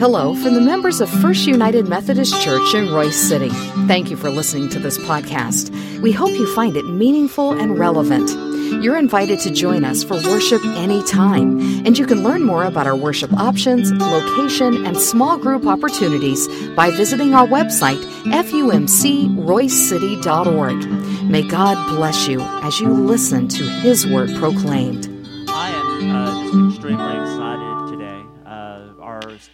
Hello from the members of First United Methodist Church in Royse City. Thank you for listening to this podcast. We hope you find it meaningful and relevant. You're invited to join us for worship anytime, and you can learn more about our worship options, location, and small group opportunities by visiting our website, fumcroysecity.org. May God bless you as you listen to His Word proclaimed.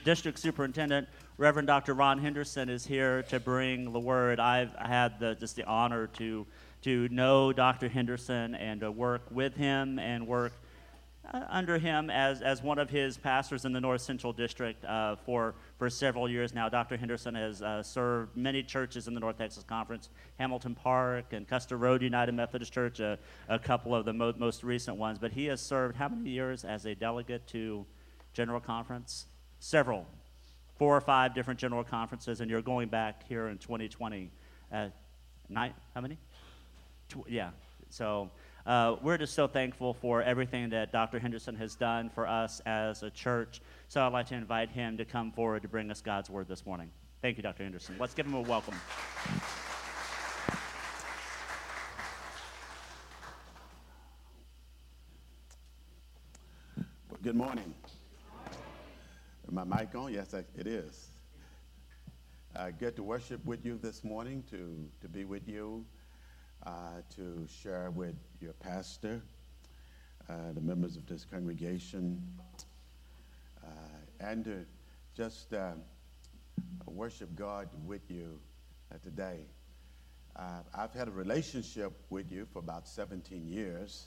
District superintendent, Reverend Dr. Ron Henderson, is here to bring the word. I've had the, just the honor to to know Dr. Henderson and to work with him and work uh, under him as, as one of his pastors in the North Central District uh, for, for several years now. Dr. Henderson has uh, served many churches in the North Texas Conference, Hamilton Park and Custer Road United Methodist Church, a couple of the mo- most recent ones. But he has served how many years as a delegate to General Conference? Several, four or five different General Conferences, and you're going back here in 2020. Uh, nine, how many? Yeah. So uh, we're just so thankful for everything that Dr. Henderson has done for us as a church. So I'd like to invite him to come forward to bring us God's word this morning. Thank you, Dr. Henderson. Let's give him a welcome. Good morning. My mic on? Yes, it is. Uh, good to worship with you this morning, to, to be with you uh, to share with your pastor, uh, the members of this congregation, uh, and to just uh, worship God with you uh, today. I've had a relationship with you for about 17 years.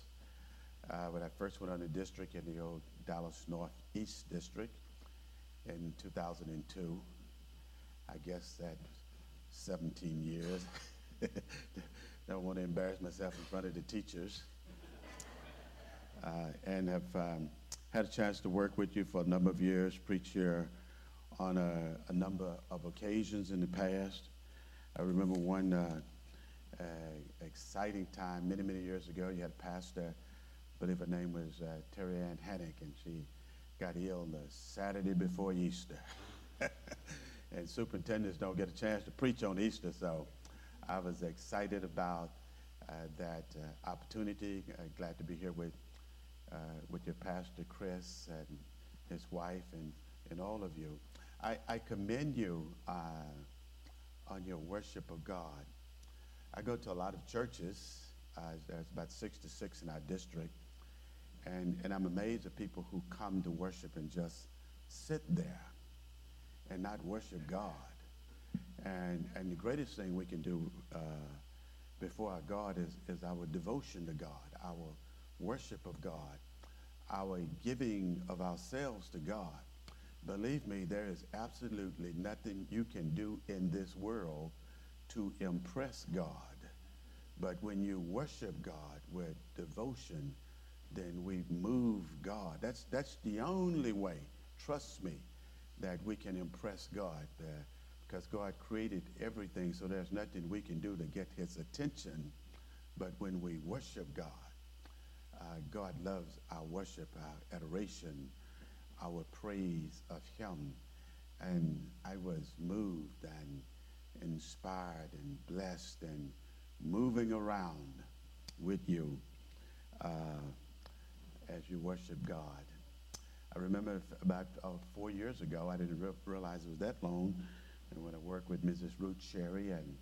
when I first went on the district in the old Dallas Northeast District in 2002, I guess that 17 years. don't want to embarrass myself in front of the teachers. Uh, and have um, had a chance to work with you for a number of years, preach here on a, a number of occasions in the past. I remember one uh, uh, exciting time many, many years ago. You had a pastor, I believe her name was uh, Terry Ann Hannick, and she got ill the Saturday before Easter. and superintendents don't get a chance to preach on Easter, so I was excited about uh, that uh, opportunity. Uh, glad to be here with with your pastor Chris and his wife and, and all of you. I, I commend you on your worship of God. I go to a lot of churches. Uh, there's about six to six in our district. And, and I'm amazed at people who come to worship and just sit there and not worship God. And, and the greatest thing we can do uh, before our God is, is our devotion to God, our worship of God, our giving of ourselves to God. Believe me, there is absolutely nothing you can do in this world to impress God. But when you worship God with devotion, then we move God. That's, that's the only way, trust me, that we can impress God. Uh, because God created everything, so there's nothing we can do to get his attention. But when we worship God, uh, God loves our worship, our adoration, our praise of him. And I was moved and inspired and blessed and moving around with you uh, as you worship God. I remember about uh, four years ago, I didn't re- realize it was that long. And when I worked with Mrs. Ruth Sherry and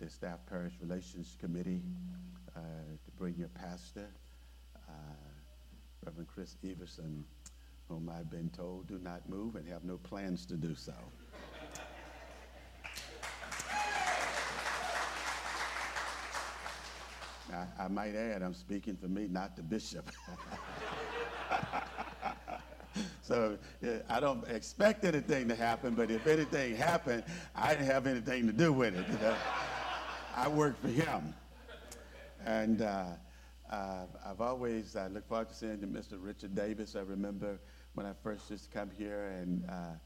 the Staff Parish Relations Committee uh, to bring your pastor, uh, Reverend Chris Everson, whom I've been told do not move and have no plans to do so. I, I might add, I'm speaking for me, not the bishop. So I don't expect anything to happen, but if anything happened, I didn't have anything to do with it. You know? I work for him. And uh, uh, I've always I look forward to seeing Mr. Richard Davis. I remember when I first just come here, and uh,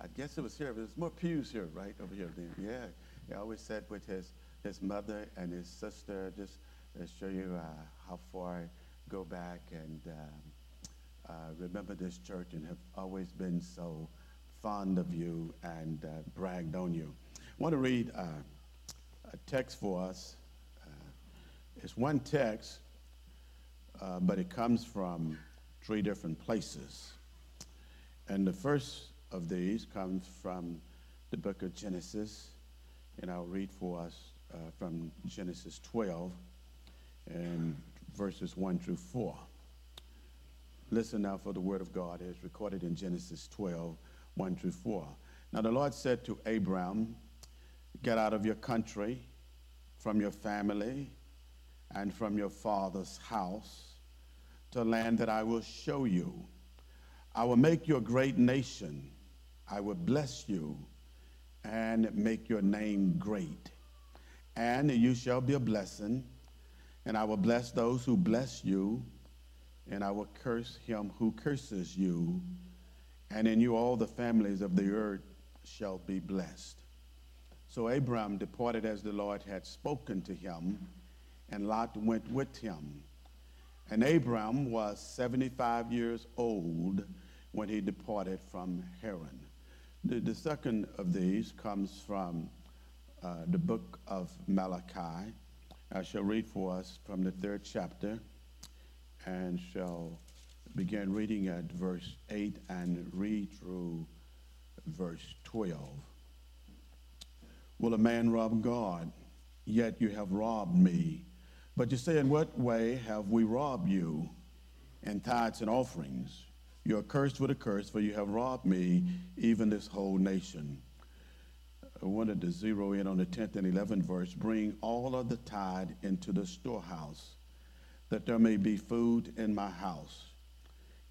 I guess it was here. There's more pews here, right over here. Yeah, he always sat with his his mother and his sister, just to show you uh, how far I go back and. Um, uh, remember this church and have always been so fond of you and uh, bragged on you. I want to read uh, a text for us. Uh, it's one text, uh, but it comes from three different places. And the first of these comes from the book of Genesis, and I'll read for us uh, from Genesis 12 and verses 1 through 4. Listen now for the word of God as recorded in Genesis 12, 1 through 4. Now the Lord said to Abram, Get out of your country, from your family, and from your father's house, to land that I will show you. I will make you a great nation. I will bless you and make your name great. And you shall be a blessing, and I will bless those who bless you, and I will curse him who curses you, and in you all the families of the earth shall be blessed. So Abram departed as the Lord had spoken to him, and Lot went with him. And Abram was 75 years old when he departed from Haran. The, the second of these comes from uh, the book of Malachi. I shall read for us from the third chapter and shall begin reading at verse 8 and read through verse 12. Will a man rob God? Yet you have robbed me. But you say, In what way have we robbed you? In tithes and offerings. You are cursed with a curse, for you have robbed me, even this whole nation. I wanted to zero in on the 10th and 11th verse. Bring all of the tithe into the storehouse, that there may be food in my house.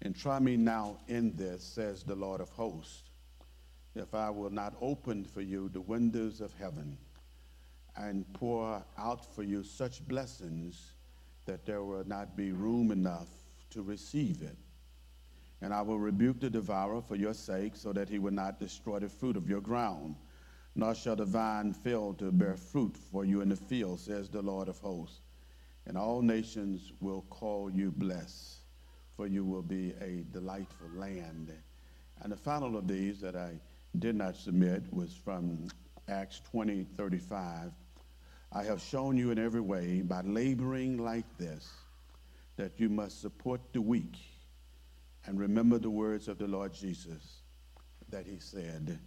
And try me now in this, says the Lord of hosts, if I will not open for you the windows of heaven and pour out for you such blessings that there will not be room enough to receive it. And I will rebuke the devourer for your sake, so that he will not destroy the fruit of your ground. Nor shall the vine fail to bear fruit for you in the field, says the Lord of hosts. And all nations will call you blessed, for you will be a delightful land. And the final of these that I did not submit was from Acts 20 35. I have shown you in every way by laboring like this that you must support the weak and remember the words of the Lord Jesus that he said,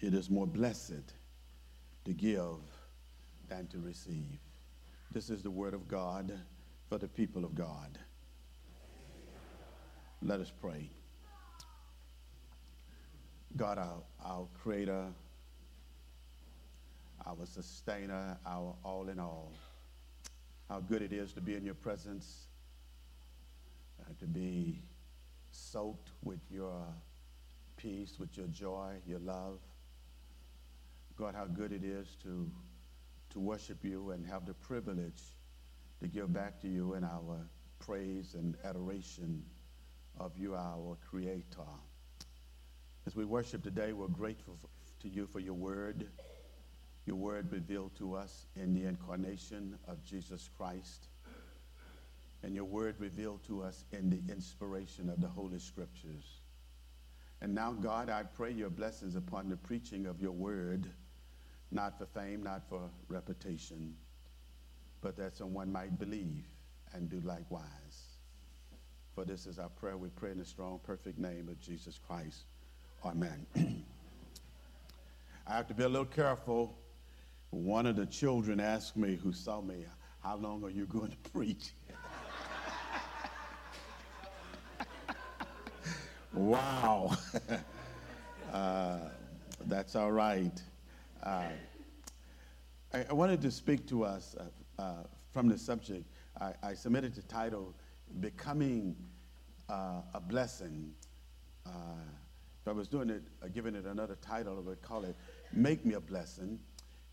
It is more blessed to give than to receive. This is the word of God for the people of God. Let us pray. God, our, our creator, our sustainer, our all in all, how good it is to be in your presence uh, to be soaked with your peace, with your joy, your love. God, how good it is to, to worship you and have the privilege to give back to you in our praise and adoration of you, our Creator. As we worship today, we're grateful to you for your word, your word revealed to us in the incarnation of Jesus Christ and your word revealed to us in the inspiration of the Holy Scriptures. And now, God, I pray your blessings upon the preaching of your word, not for fame, not for reputation, but that someone might believe and do likewise. For this is our prayer. We pray in the strong, perfect name of Jesus Christ. Amen. I have to be a little careful. One of the children asked me, who saw me, How long are you going to preach? Wow. uh, that's all right. Uh, I, I, wanted to speak to us uh, uh from the subject. I, I, submitted the title, Becoming uh, a Blessing. Uh, I was doing it, giving it another title, I would call it Make Me a Blessing.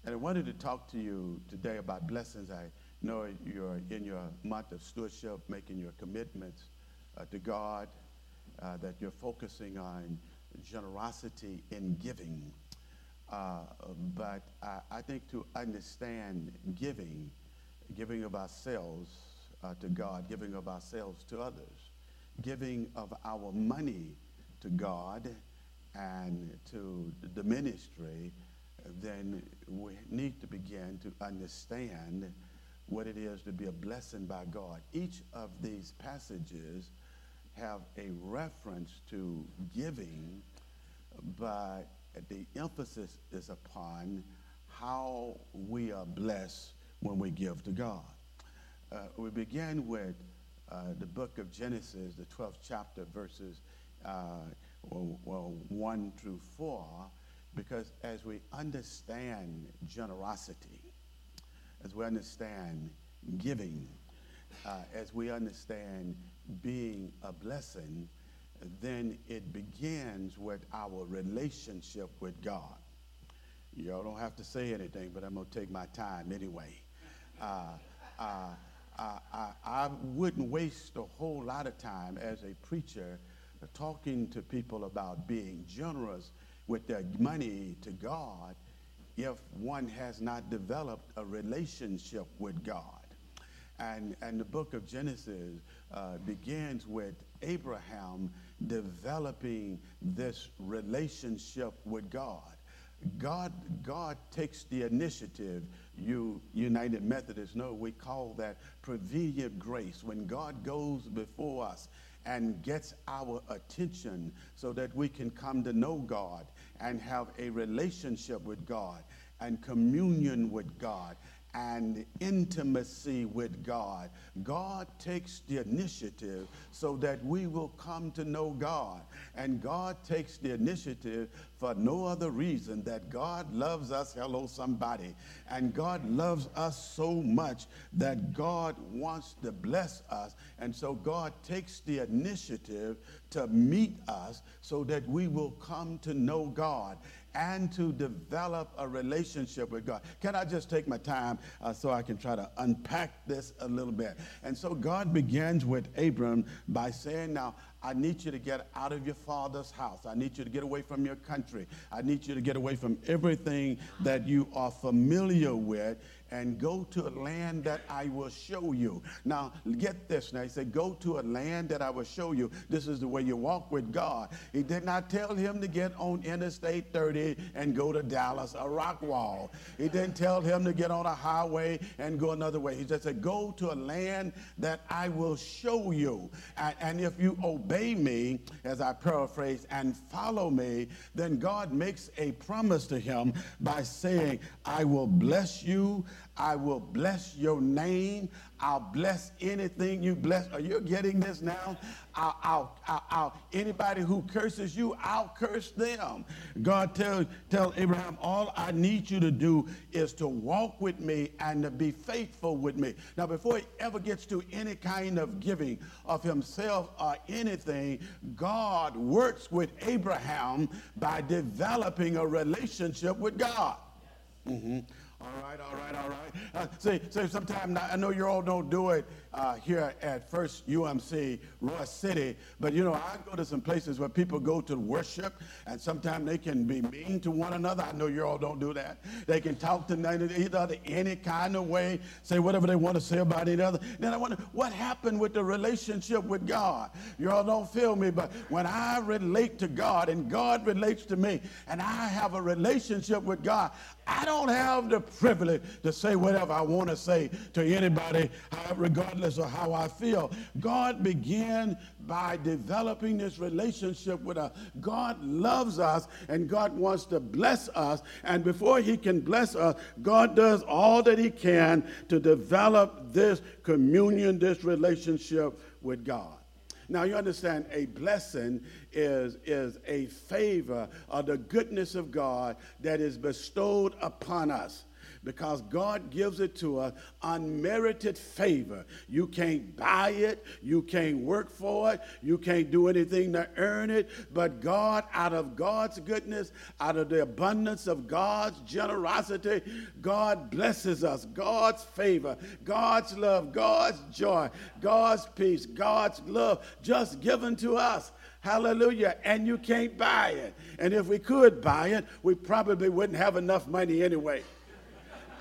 And I wanted to talk to you today about blessings. I know you're in your month of stewardship, making your commitments to God uh, that you're focusing on generosity in giving. Uh, but I, I, think to understand giving, giving of ourselves uh, to God, giving of ourselves to others, giving of our money to God, and to the ministry, then we need to begin to understand what it is to be a blessing by God. Each of these passages have a reference to giving, but the emphasis is upon how we are blessed when we give to God. Uh, we begin with uh, the book of Genesis, the 12th chapter, verses uh, well, well, 1 through 4, because as we understand generosity, as we understand giving, uh, as we understand being a blessing, then it begins with our relationship with God. Y'all don't have to say anything, but I'm going to take my time anyway. Uh, uh, uh, I, I wouldn't waste a whole lot of time as a preacher talking to people about being generous with their money to God if one has not developed a relationship with God. And, and the book of Genesis uh, begins with Abraham developing this relationship with God. God, God takes the initiative. You United Methodists know we call that prevenient grace. When God goes before us and gets our attention so that we can come to know God and have a relationship with God and communion with God and intimacy with God. God takes the initiative so that we will come to know God. And God takes the initiative for no other reason that God loves us. Hello, somebody. And God loves us so much that God wants to bless us. And so God takes the initiative to meet us so that we will come to know God and to develop a relationship with God. Can I just take my time uh, so I can try to unpack this a little bit? And so God begins with Abram by saying, Now, I need you to get out of your father's house. I need you to get away from your country. I need you to get away from everything that you are familiar with and go to a land that I will show you. Now, get this. Now, he said, Go to a land that I will show you. This is the way you walk with God. He did not tell him to get on Interstate 30 and go to Dallas or Rockwall. He didn't tell him to get on a highway and go another way. He just said, Go to a land that I will show you. And, and if you obey me, as I paraphrase, and follow me, then God makes a promise to him by saying, I will bless you. I will bless your name. I'll bless anything you bless. Are you getting this now? I'll, I'll, I'll, I'll, anybody who curses you, I'll curse them. God tell, tell Abraham, all I need you to do is to walk with me and to be faithful with me. Now, before he ever gets to any kind of giving of himself or anything, God works with Abraham by developing a relationship with God. Mm-hmm. All right, all right, all right. Uh, see, see, sometimes I know you all don't do it uh, here at First UMC Royse City, but you know, I go to some places where people go to worship, and sometimes they can be mean to one another. I know you all don't do that. They can talk to each other any kind of way, say whatever they want to say about each other. Then I wonder what happened with the relationship with God. You all don't feel me, but when I relate to God and God relates to me, and I have a relationship with God, I don't have the privilege to say whatever I want to say to anybody, regardless of how I feel. God began by developing this relationship with us. God loves us and God wants to bless us. And before He can bless us, God does all that He can to develop this communion, this relationship with God. Now, you understand a blessing is, is a favor of the goodness of God that is bestowed upon us because God gives it to us unmerited favor. You can't buy it, you can't work for it, you can't do anything to earn it, but God, out of God's goodness, out of the abundance of God's generosity, God blesses us. God's favor, God's love, God's joy, God's peace, God's love just given to us. Hallelujah. And you can't buy it. And if we could buy it, we probably wouldn't have enough money anyway.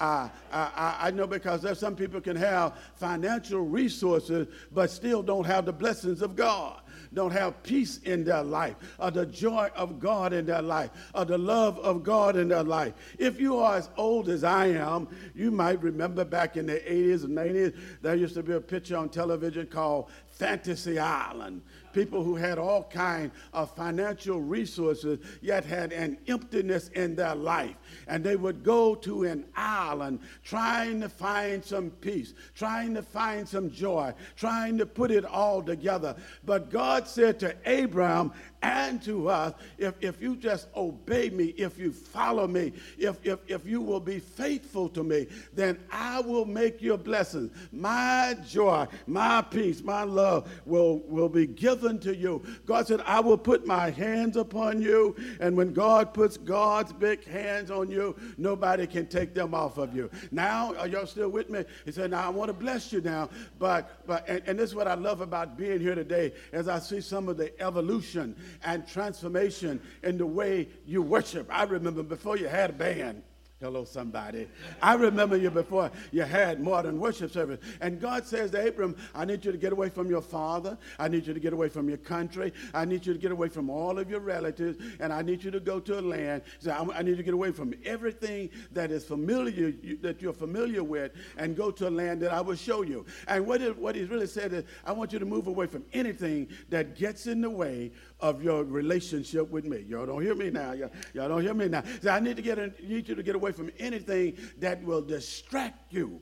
Uh, I, I know because there's some people can have financial resources but still don't have the blessings of God don't have peace in their life, or the joy of God in their life, or the love of God in their life. If you are as old as I am, you might remember back in the 80s and 90s, there used to be a picture on television called Fantasy Island people who had all kind of financial resources yet had an emptiness in their life. And they would go to an island trying to find some peace trying to find some joy trying to put it all together. But god said to abraham and to us if, if you just obey me, if you follow me, if, if, if you will be faithful to me, then I will make your blessings. My joy, my peace, my love will, will be given to you. God said, I will put my hands upon you. And when God puts God's big hands on you, nobody can take them off of you. Now, are y'all still with me? He said, Now I want to bless you now. But, but and, and this is what I love about being here today as I see some of the evolution and transformation in the way you worship. I remember before you had a band, Hello, somebody. I remember you before you had modern worship service. And God says to Abram, I need you to get away from your father. I need you to get away from your country. I need you to get away from all of your relatives. And I need you to go to a land. So I need you to get away from everything that is familiar, that you're familiar with, and go to a land that I will show you. And what, it, what he's really said is, I want you to move away from anything that gets in the way of your relationship with me. Y'all don't hear me now. Y'all, y'all don't hear me now. So I need to get need you to get away from anything that will distract you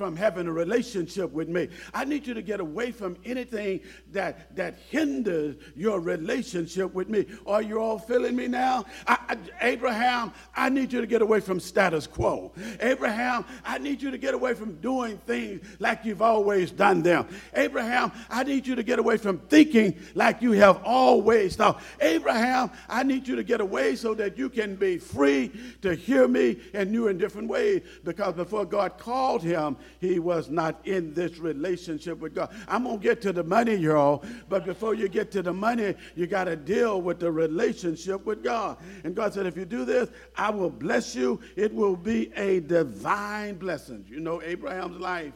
from having a relationship with me. I need you to get away from anything that, that hinders your relationship with me. Are you all feeling me now? I, I, Abraham, I need you to get away from status quo. Abraham, I need you to get away from doing things like you've always done them. Abraham, I need you to get away from thinking like you have always thought. Abraham, I need you to get away so that you can be free to hear me in new and different ways because before God called him, he was not in this relationship with God. I'm going to get to the money, y'all, but before you get to the money, you got to deal with the relationship with God. And God said, if you do this, I will bless you. It will be a divine blessing. You know, Abraham's life.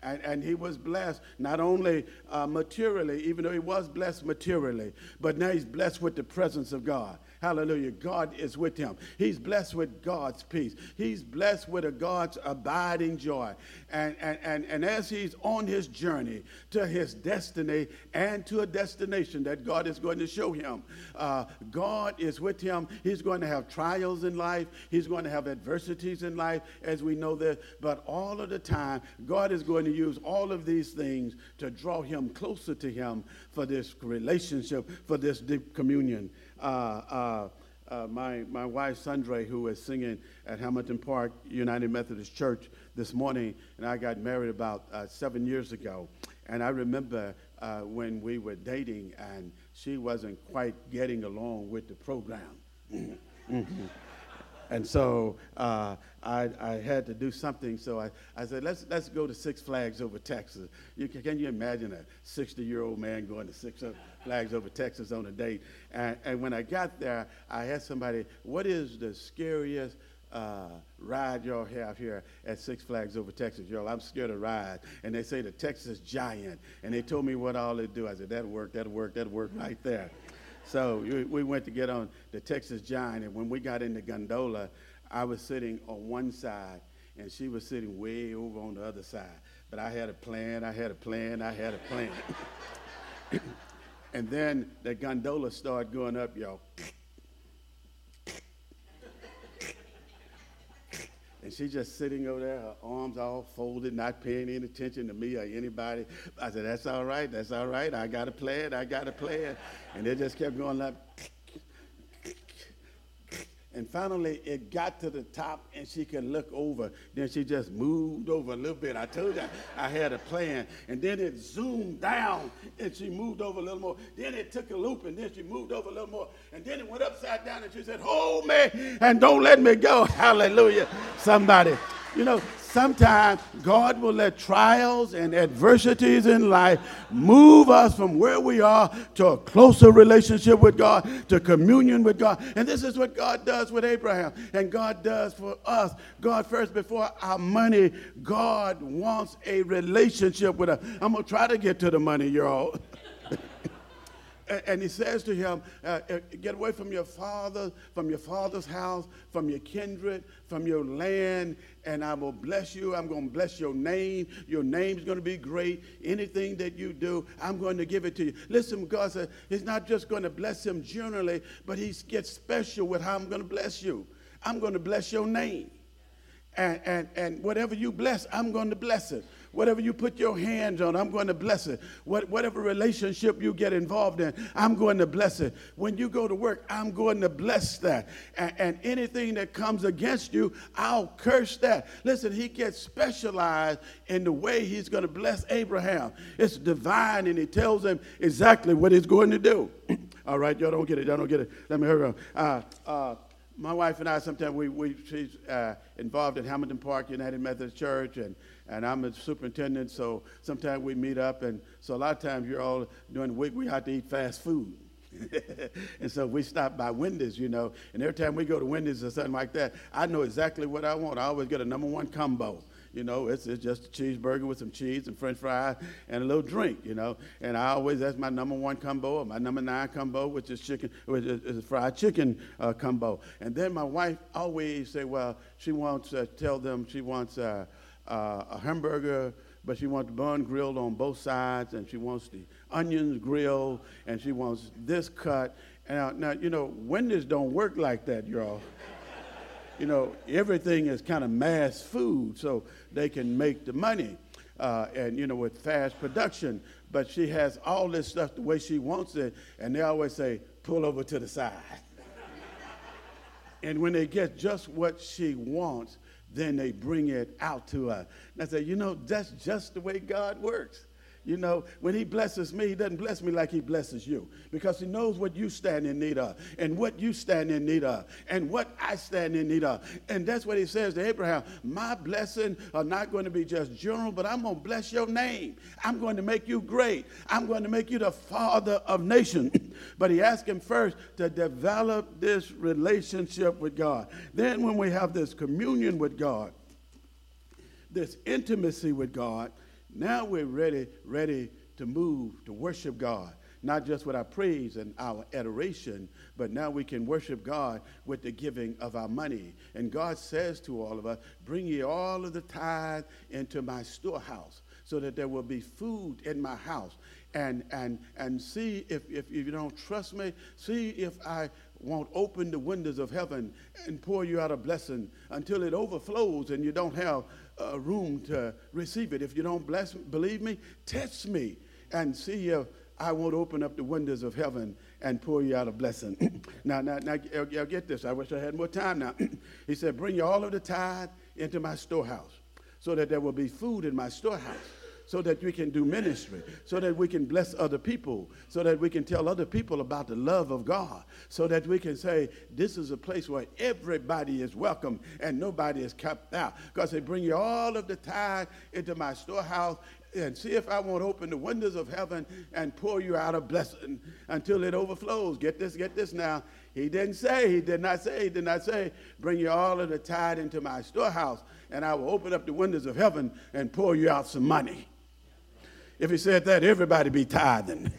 And, and, he was blessed not only uh, materially, even though he was blessed materially, but now he's blessed with the presence of God. Hallelujah. God is with him. He's blessed with God's peace. He's blessed with a God's abiding joy. And, and, and, and as he's on his journey to his destiny and to a destination that God is going to show him, uh, God is with him. He's going to have trials in life. He's going to have adversities in life, as we know that. But all of the time, God is going to use all of these things to draw him closer to him for this relationship, for this deep communion. Uh, uh, uh, my, my wife, Sandra, who was singing at Hamilton Park United Methodist Church this morning, and I got married about uh, seven years ago. And I remember uh, when we were dating, and she wasn't quite getting along with the program. mm-hmm. And so uh, I, I, had to do something. So I, I said, let's, let's go to Six Flags over Texas. You, can you imagine a 60 year old man going to Six Flags over Texas on a date? And, and when I got there, I asked somebody, what is the scariest uh, ride y'all have here at Six Flags over Texas. Y'all, I'm scared of rides. And they say the Texas Giant. And they told me what all they do. I said, that'll work, that'll work, that'll work right there. So we went to get on the Texas Giant, and when we got in the gondola, I was sitting on one side, and she was sitting way over on the other side. But I had a plan, I had a plan, I had a plan. and then the gondola started going up, y'all. And she's just sitting over there, her arms all folded, not paying any attention to me or anybody. I said, That's all right, that's all right. I got a plan, I got a plan. And they just kept going like, and finally, it got to the top, and she could look over. Then she just moved over a little bit. I told you I had a plan. And then it zoomed down, and she moved over a little more. Then it took a loop, and then she moved over a little more. And then it went upside down, and she said, Hold me, and don't let me go. Hallelujah. Somebody. You know, sometimes God will let trials and adversities in life move us from where we are to a closer relationship with God, to communion with God. And this is what God does with Abraham, and God does for us. God first, before our money, God wants a relationship with us. I'm going to try to get to the money, y'all. and he says to him, uh, uh, Get away from your father, from your father's house, from your kindred, from your land, and I will bless you. I'm going to bless your name. Your name's going to be great. Anything that you do, I'm going to give it to you. Listen, God said, He's not just going to bless him generally, but He gets special with how I'm going to bless you. I'm going to bless your name. And, and, and whatever you bless, I'm going to bless it. Whatever you put your hands on, I'm going to bless it. What, whatever relationship you get involved in, I'm going to bless it. When you go to work, I'm going to bless that. And, and anything that comes against you, I'll curse that. Listen, he gets specialized in the way he's going to bless Abraham. It's divine, and he tells him exactly what he's going to do. All right, y'all don't get it. Y'all don't get it. Let me hurry up. Uh, uh, my wife and I, sometimes we, we she's uh, involved in Hamilton Park United Methodist Church, and, and I'm a superintendent, so sometimes we meet up, and so a lot of times you're all during the week we have to eat fast food. and so we stop by Wendy's, you know, and every time we go to Wendy's or something like that, I know exactly what I want. I always get a number one combo. You know, it's, it's just a cheeseburger with some cheese and french fries and a little drink, you know. And I always, that's my number one combo or my number nine combo, which is chicken, which is, fried chicken uh, combo. And then my wife always say, well, she wants to uh, tell them she wants uh, uh, a hamburger, but she wants the bun grilled on both sides, and she wants the onions grilled, and she wants this cut. And now, you know, Wendy's don't work like that, y'all you know, everything is kind of mass food so they can make the money. Uh, and, you know, with fast production. But she has all this stuff the way she wants it, and they always say, pull over to the side. and when they get just what she wants, then they bring it out to us. And I say, you know, that's just the way God works. You know, when he blesses me, he doesn't bless me like he blesses you because he knows what you stand in need of and what you stand in need of and what I stand in need of. And that's what he says to Abraham. My blessing are not going to be just general, but I'm going to bless your name. I'm going to make you great. I'm going to make you the father of nations. but he asked him first to develop this relationship with God. Then when we have this communion with God, this intimacy with God, now we're ready, ready to move to worship God, not just with our praise and our adoration, but now we can worship God with the giving of our money. And God says to all of us, Bring ye all of the tithe into my storehouse, so that there will be food in my house. And and and see if, if, if you don't trust me, see if I won't open the windows of heaven and pour you out a blessing until it overflows and you don't have uh, room to receive it. If you don't bless, believe me, test me and see if I won't open up the windows of heaven and pour you out a blessing. now, now, now, y'all get this. I wish I had more time now. he said, Bring you all of the tithe into my storehouse so that there will be food in my storehouse so that we can do ministry, so that we can bless other people, so that we can tell other people about the love of God, so that we can say, this is a place where everybody is welcome and nobody is kept out. Because they bring you all of the tithe into my storehouse and see if I won't open the windows of heaven and pour you out a blessing until it overflows. Get this, get this now. He didn't say, he did not say, he did not say, bring you all of the tithe into my storehouse and I will open up the windows of heaven and pour you out some money. If he said that, everybody be tithing.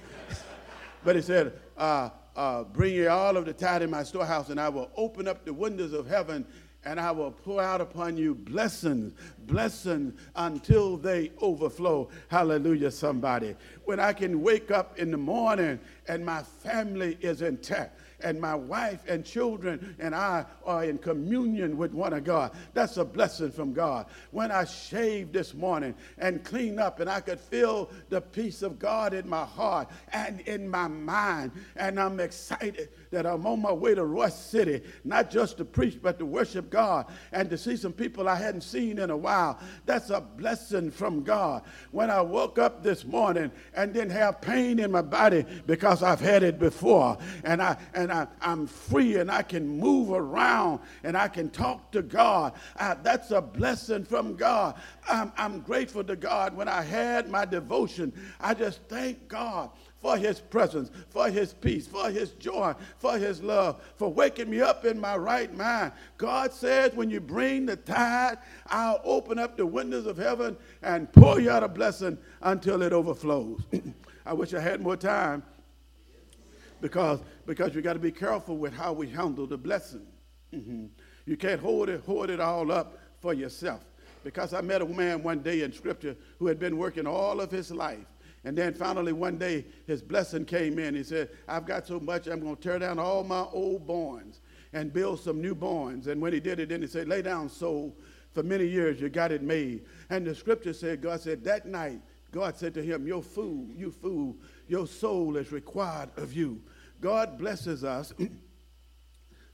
but he said, uh, uh, bring ye all of the tithe in my storehouse, and I will open up the windows of heaven, and I will pour out upon you blessings, blessings until they overflow. Hallelujah, somebody. When I can wake up in the morning and my family is intact and my wife and children and I are in communion with one of God. That's a blessing from God. When I shaved this morning and cleaned up and I could feel the peace of God in my heart and in my mind, and I'm excited that I'm on my way to Royse City, not just to preach, but to worship God and to see some people I hadn't seen in a while. That's a blessing from God. When I woke up this morning and didn't have pain in my body because I've had it before, and I and I, am free and I can move around and I can talk to God. Uh, that's a blessing from God. I'm, I'm grateful to God when I had my devotion. I just thank God for his presence, for his peace, for his joy, for his love, for waking me up in my right mind. God says, when you bring the tithe, I'll open up the windows of heaven and pour you out a blessing until it overflows. I wish I had more time because, because you got to be careful with how we handle the blessing. Mm-hmm. You can't hold it, hold it all up for yourself. Because I met a man one day in Scripture who had been working all of his life and then finally, one day, his blessing came in. He said, I've got so much, I'm going to tear down all my old barns and build some new barns. And when he did it, then he said, Lay down, soul. For many years, you got it made. And the scripture said, God said, That night, God said to him, Your food, you food, your soul is required of you. God blesses us.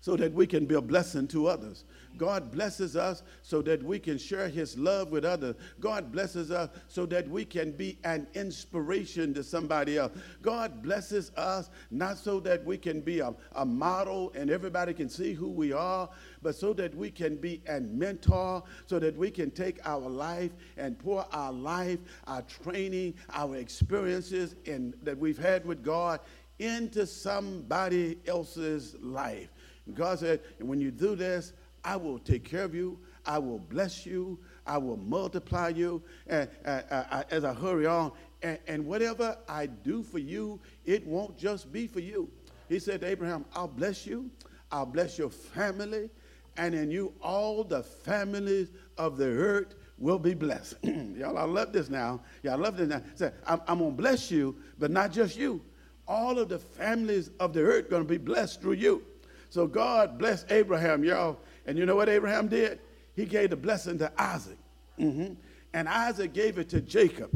so that we can be a blessing to others. God blesses us so that we can share his love with others. God blesses us so that we can be an inspiration to somebody else. God blesses us not so that we can be a, a model and everybody can see who we are, but so that we can be a mentor, so that we can take our life and pour our life, our training, our experiences in, that we've had with God into somebody else's life. God said, when you do this, I will take care of you. I will bless you. I will multiply you. And, as I hurry on, and, whatever I do for you, it won't just be for you. He said to Abraham, I'll bless you. I'll bless your family. And in you, all the families of the earth will be blessed. Y'all, I love this now. Y'all love this now. Say, I'm, I'm going to bless you, but not just you. All of the families of the earth going to be blessed through you. So God blessed Abraham, y'all. And you know what Abraham did? He gave the blessing to Isaac. Mm-hmm. And Isaac gave it to Jacob.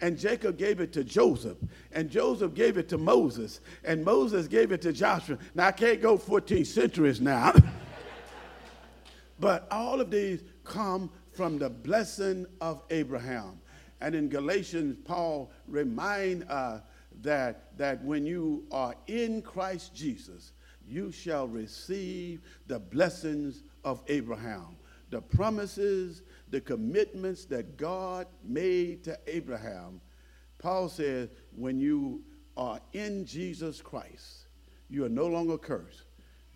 And Jacob gave it to Joseph. And Joseph gave it to Moses. And Moses gave it to Joshua. Now, I can't go 14 centuries now. but all of these come from the blessing of Abraham. And in Galatians, Paul remind uh, that, that when you are in Christ Jesus, you shall receive the blessings of Abraham. The promises, the commitments that God made to Abraham. Paul says, when you are in Jesus Christ, you are no longer cursed,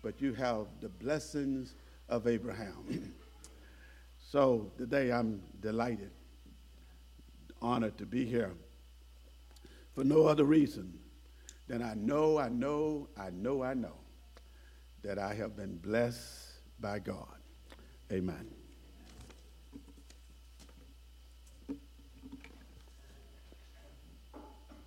but you have the blessings of Abraham. so today I'm delighted, honored to be here for no other reason than I know, I know, I know, I know that I have been blessed by God. Amen.